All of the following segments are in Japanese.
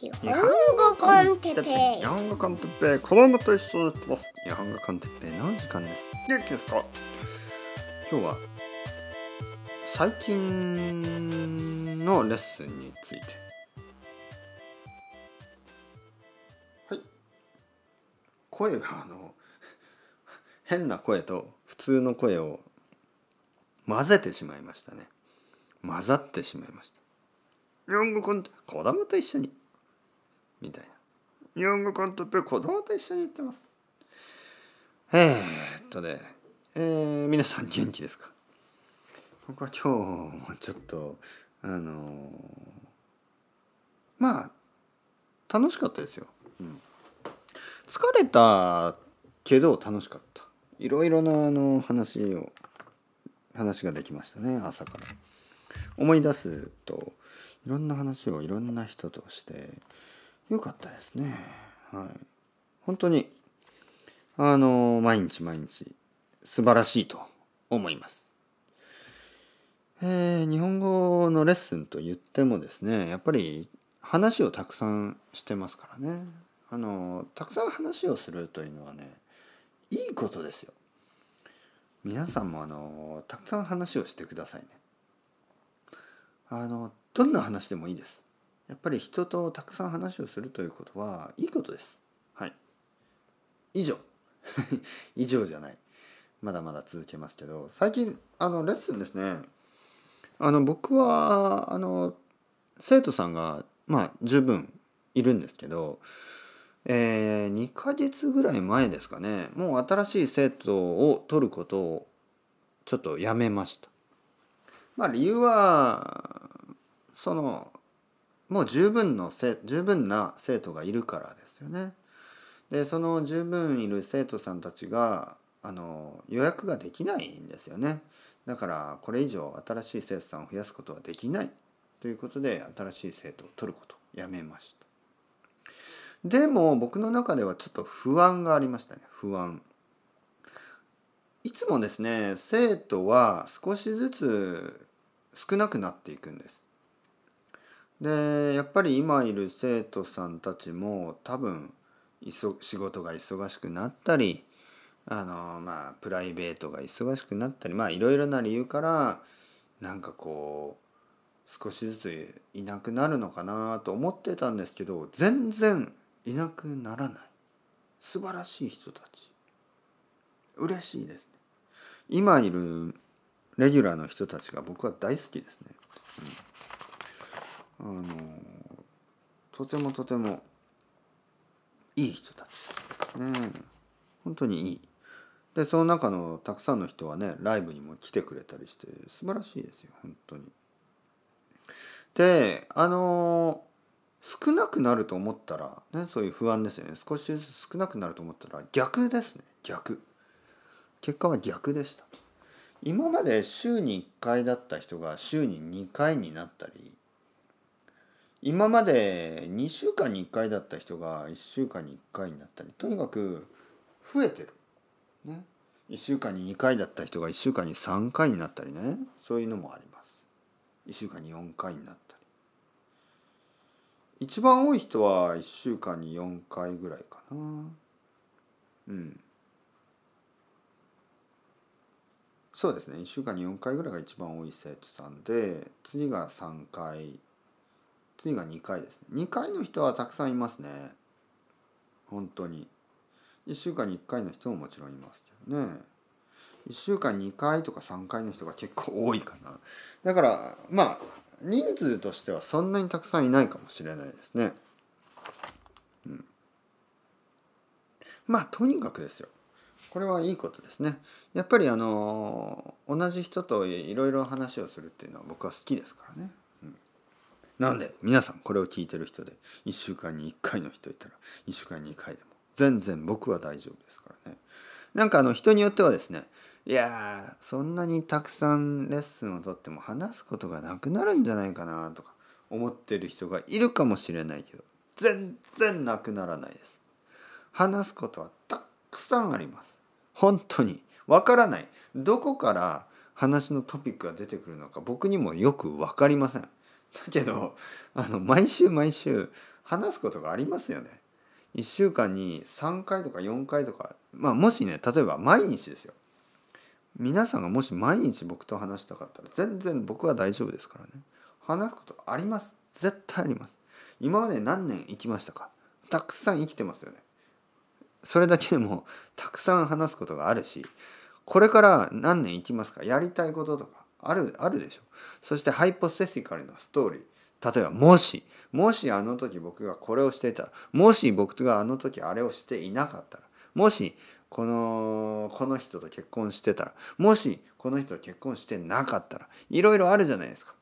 日本語コンテッペイ。日本語コンテッペイ。子供と一緒にやってます。日本語コンテッペイの時間です。元気ですか？今日は最近のレッスンについて。はい。声があの変な声と普通の声を混ぜてしまいましたね。混ざってしまいました。日本語コンテ子供と一緒にみたいな。日本語コンテッペイ子供と一緒に行ってます。えー、っとね。えー、皆さん元気ですか？僕は今日もちょっとあのーまあ楽しかったですよ、うん、疲れたけど楽しかった。いろいろなあの話を話ができましたね朝から。思い出すといろんな話をいろんな人としてよかったですね。はい。本当にあの毎日毎日素晴らしいと思います。えー日本語のレッスンと言ってもですねやっぱり話をたくさんしてますからね。あのたくさん話をするというのはねいいことですよ。皆さんもあのたくさん話をしてくださいね。あのどんな話でもいいです。やっぱり人とたくさん話をするということはいいことです。はい。以上。以上じゃない。まだまだ続けますけど。最近あのレッスンですね。あの僕はあの生徒さんがまあ十分いるんですけど、えー、2ヶ月ぐらい前ですかね。もう新しい生徒を取ることをちょっとやめました。まあ理由はそのもう十分のせ十分な生徒がいるからですよね。でその十分いる生徒さんたちがあの予約ができないんですよね。だからこれ以上新しい生徒さんを増やすことはできないということで新しい生徒を取ることやめました。でも僕の中ではちょっと不安がありましたね不安。いつもですね生徒は少しずつ少なくなっていくんです。でやっぱり今いる生徒さんたちも多分仕事が忙しくなったりあのまあプライベートが忙しくなったりまあいろいろな理由からなんかこう少しずついなくなるのかなと思ってたんですけど全然いなくならない。素晴らしい人たち。嬉しいですね。今いるレギュラーの人たちが僕は大好きですね、うん、あのとてもとてもいい人たちですね。本当にいいでその中のたくさんの人はねライブにも来てくれたりして素晴らしいですよ。本当に。であの少なくなると思ったらねそういう不安ですよね。少しずつ少なくなると思ったら逆ですね。逆。結果は逆でした。今まで週に1回だった人が週に2回になったり今まで2週間に1回だった人が1週間に1回になったりとにかく増えてる、ね、1週間に2回だった人が1週間に3回になったりね。そういうのもあります。1週間に4回になったり。一番多い人は1週間に4回ぐらいかな。うん。そうですね。1週間に4回ぐらいが一番多い生徒さんで次が3回次が2回ですね。2回の人はたくさんいますね。本当に。1週間に1回の人ももちろんいますけどね。1週間2回とか3回の人が結構多いかな。だからまあ人数としてはそんなにたくさんいないかもしれないですね。うん。まあとにかくですよ。これはいいことですね。やっぱりあの同じ人といろいろ話をするっていうのは僕は好きですからね、うん、で皆さんこれを聞いてる人で1週間に1回の人いたら1週間に2回でも全然僕は大丈夫ですからね。なんかあの人によってはですねいやそんなにたくさんレッスンをとっても話すことがなくなるんじゃないかなとか思ってる人がいるかもしれないけど全然なくならないです。話すことはたくさんあります。本当にわからない。どこから話のトピックが出てくるのか僕にもよく分かりません。だけどあの毎週毎週話すことがありますよね。1週間に3回とか4回とかまあもしね例えば毎日ですよ。皆さんがもし毎日僕と話したかったら全然僕は大丈夫ですからね。話すことあります。絶対あります。今まで何年生きましたか？たくさん生きてますよね。それだけでもたくさん話すことがあるしこれから何年生きますか？やりたいこととかあるあるでしょ。そしてハイポセシカルなストーリー。例えばもしもしあの時僕がこれをしていたら。もし僕があの時あれをしていなかったら。もしこのこの人と結婚してたら。もしこの人と結婚してなかったら。いろいろあるじゃないですか。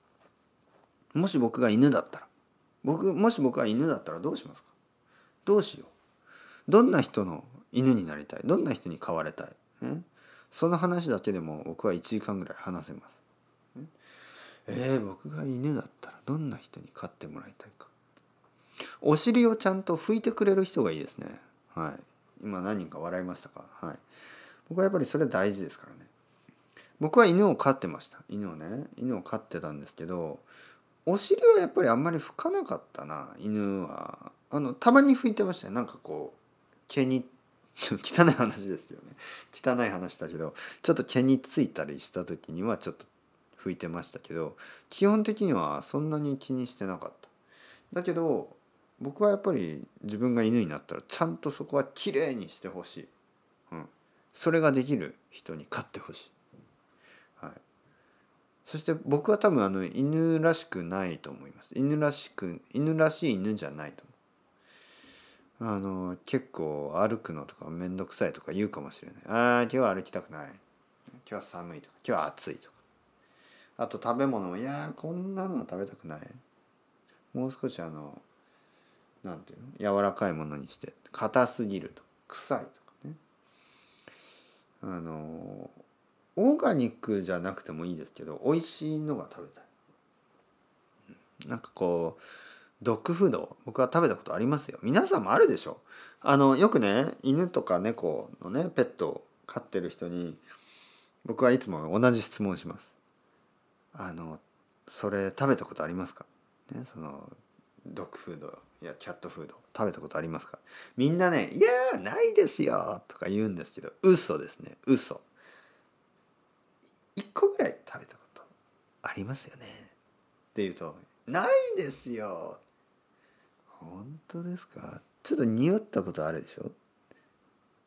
もし僕が犬だったら。僕もし僕が犬だったらどうしますか？どうしよう。どんな人の犬になりたい？どんな人に飼われたい、ね、その話だけでも僕は1時間ぐらい話せます。えー、僕が犬だったらどんな人に飼ってもらいたいか。お尻をちゃんと拭いてくれる人がいいですね。はい。今何人か笑いましたか？はい。僕はやっぱりそれ大事ですからね。僕は犬を飼ってました。犬をね。犬を飼ってたんですけど、お尻はやっぱりあんまり拭かなかったな、犬は。あの、たまに拭いてましたよ。なんかこう、毛に 汚い話ですよね汚い話だけどちょっと毛についたりした時にはちょっと拭いてましたけど基本的にはそんなに気にしてなかった。だけど僕はやっぱり自分が犬になったらちゃんとそこはきれいにしてほしい、うん、それができる人に飼ってほしい、はい、そして僕は多分あの犬らしくないと思います。犬らしく犬らしい犬じゃないと思う。あの結構歩くのとか面倒くさいとか言うかもしれない。ああ今日は歩きたくない。今日は寒いとか今日は暑いとか。あと食べ物もいやこんなのは食べたくない。もう少しあのなんていうの？柔らかいものにして硬すぎると。臭いとかね。あのオーガニックじゃなくてもいいですけど美味しいのが食べたい。なんかこうドッグフード僕は食べたことありますよ。皆さんもあるでしょ。あのよくね犬とか猫のねペットを飼ってる人に僕はいつも同じ質問します。あのそれ食べたことありますか？ねそのドッグフードやキャットフード食べたことありますか？みんなね「いやないですよ」とか言うんですけど嘘ですね。嘘。1個ぐらい食べたことありますよね。って言うと「ないですよ」本当ですか？ちょっと匂ったことあるでしょ？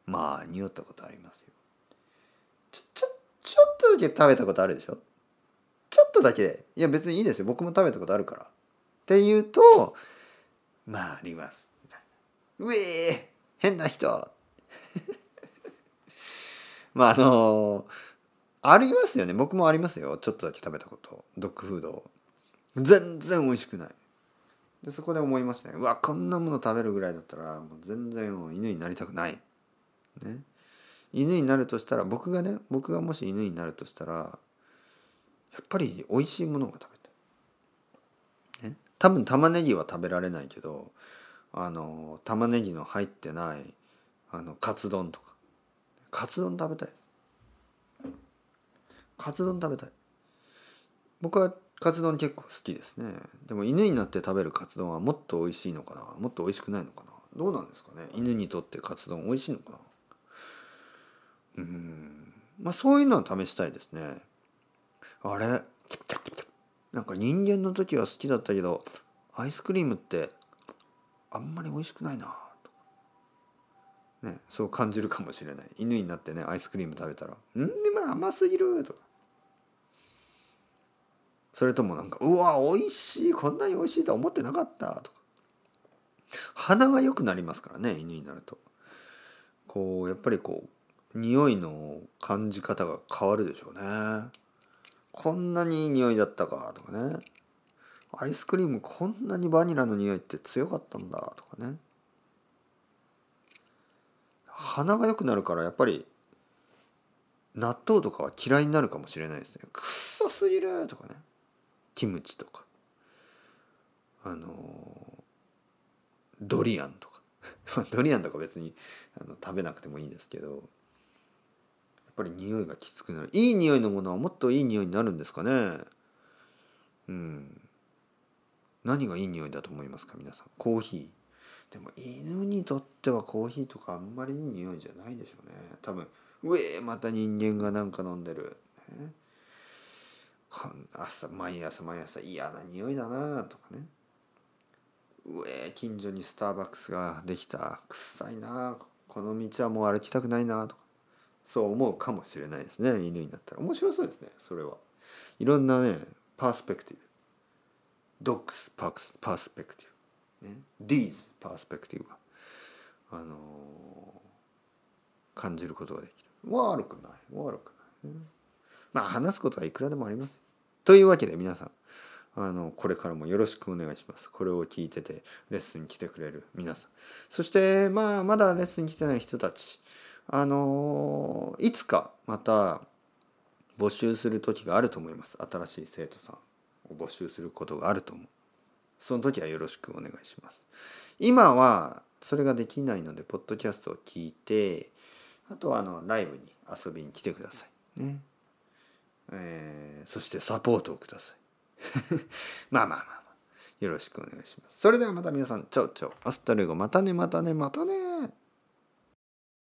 まあ匂ったことありますよ。ちょちょちょっとだけ食べたことあるでしょ？とだけでいや別にいいですよ。僕も食べたことあるから。って言うとまああります。うえー変な人。まああのありますよね。僕もありますよ。ちょっとだけ食べたこと。ドッグフード。全然美味しくない。でそこで思いましたね。うわこんなもの食べるぐらいだったらもう全然もう犬になりたくない、ね、犬になるとしたら僕がね僕がもし犬になるとしたらやっぱり美味しいものが食べたい、ね、多分玉ねぎは食べられないけどあの玉ねぎの入ってないあのカツ丼とか。カツ丼食べたいです。カツ丼食べたい。僕はカツ丼結構好きですね。でも犬になって食べるカツ丼はもっと美味しいのかな？もっと美味しくないのかな？どうなんですかね？犬にとってカツ丼美味しいのかな？うん。まあそういうのは試したいですね。あれ？なんか人間の時は好きだったけどアイスクリームってあんまり美味しくないな。とかねそう感じるかもしれない。犬になってねアイスクリーム食べたら「うんでも甘すぎる」とか。それともなんか「うわ美味しい。こんなに美味しいとは思ってなかった」とか。鼻が良くなりますからね犬になると。こうやっぱりこう匂いの感じ方が変わるでしょうね。こんなにいい匂いだったかとかね。アイスクリームこんなにバニラの匂いって強かったんだとかね。鼻が良くなるからやっぱり納豆とかは嫌いになるかもしれないですね。くっそすぎるとかね。キムチとか。あのドリアンとか。ドリアンとか別にあの食べなくてもいいんですけど。ぱり匂いがきつくなる。いい匂いのものはもっといい匂いになるんですかね。うん。何がいい匂いだと思いますか皆さん。コーヒー。でも犬にとってはコーヒーとかあんまりいい匂いじゃないでしょうね。多分うえまた人間がなんか飲んでる、ね、朝毎朝毎朝嫌な匂いだなとかね。うえ近所にスターバックスができた。臭いな。この道はもう歩きたくないなとか。そう思うかもしれないですね。犬になったら。面白そうですねそれは。いろんなね perspective。 dog's pers- perspective、ね、D's パースペクティブが、あのー、感じることができる。悪くない。悪くない、ね、まあ話すことはいくらでもありますというわけで皆さんあのこれからもよろしくお願いします。これを聞いててレッスンに来てくれる皆さん。そしてまあまだレッスンに来てない人たち。あのいつかまた募集する時があると思います。新しい生徒さんを募集することがあると思う。その時はよろしくお願いします。今はそれができないのでポッドキャストを聞いてあとはあのライブに遊びに来てくださいね。えー、そしてサポートをください。まあまあまあ、まあ、よろしくお願いします。それではまた皆さん chao chao。 hasta luego。またねまたねまたね。